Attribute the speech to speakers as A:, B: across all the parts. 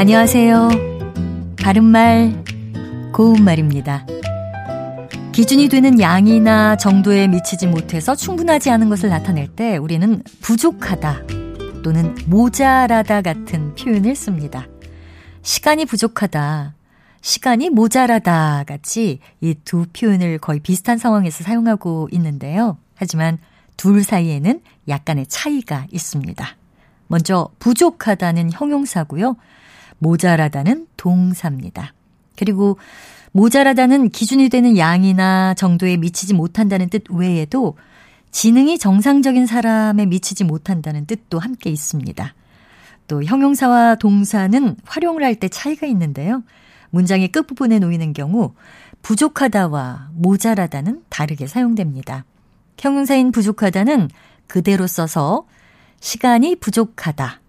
A: 안녕하세요. 바른말, 고운말입니다. 기준이 되는 양이나 정도에 미치지 못해서 충분하지 않은 것을 나타낼 때 우리는 부족하다 또는 모자라다 같은 표현을 씁니다. 시간이 부족하다, 시간이 모자라다 같이 이 두 표현을 거의 비슷한 상황에서 사용하고 있는데요. 하지만 둘 사이에는 약간의 차이가 있습니다. 먼저 부족하다는 형용사고요. 모자라다는 동사입니다. 그리고 모자라다는 기준이 되는 양이나 정도에 미치지 못한다는 뜻 외에도 지능이 정상적인 사람에 미치지 못한다는 뜻도 함께 있습니다. 또 형용사와 동사는 활용을 할 때 차이가 있는데요. 문장의 끝부분에 놓이는 경우 부족하다와 모자라다는 다르게 사용됩니다. 형용사인 부족하다는 그대로 써서 시간이 부족하다.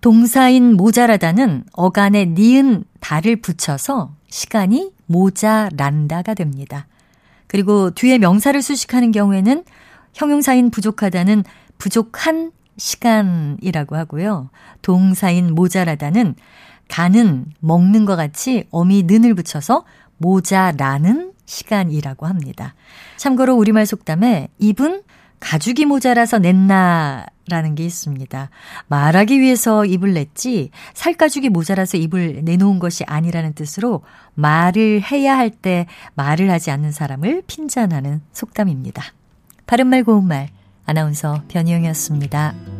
A: 동사인 모자라다는 어간에 니은 달을 붙여서 시간이 모자란다가 됩니다. 그리고 뒤에 명사를 수식하는 경우에는 형용사인 부족하다는 부족한 시간이라고 하고요. 동사인 모자라다는 가는 먹는 것 같이 어미 는을 붙여서 모자라는 시간이라고 합니다. 참고로 우리말 속담에 입은 가죽이 모자라서 냈나 라는 게 있습니다. 말하기 위해서 입을 냈지 살가죽이 모자라서 입을 내놓은 것이 아니라는 뜻으로 말을 해야 할 때 말을 하지 않는 사람을 핀잔하는 속담입니다. 바른말 고운말 아나운서 변희영이었습니다.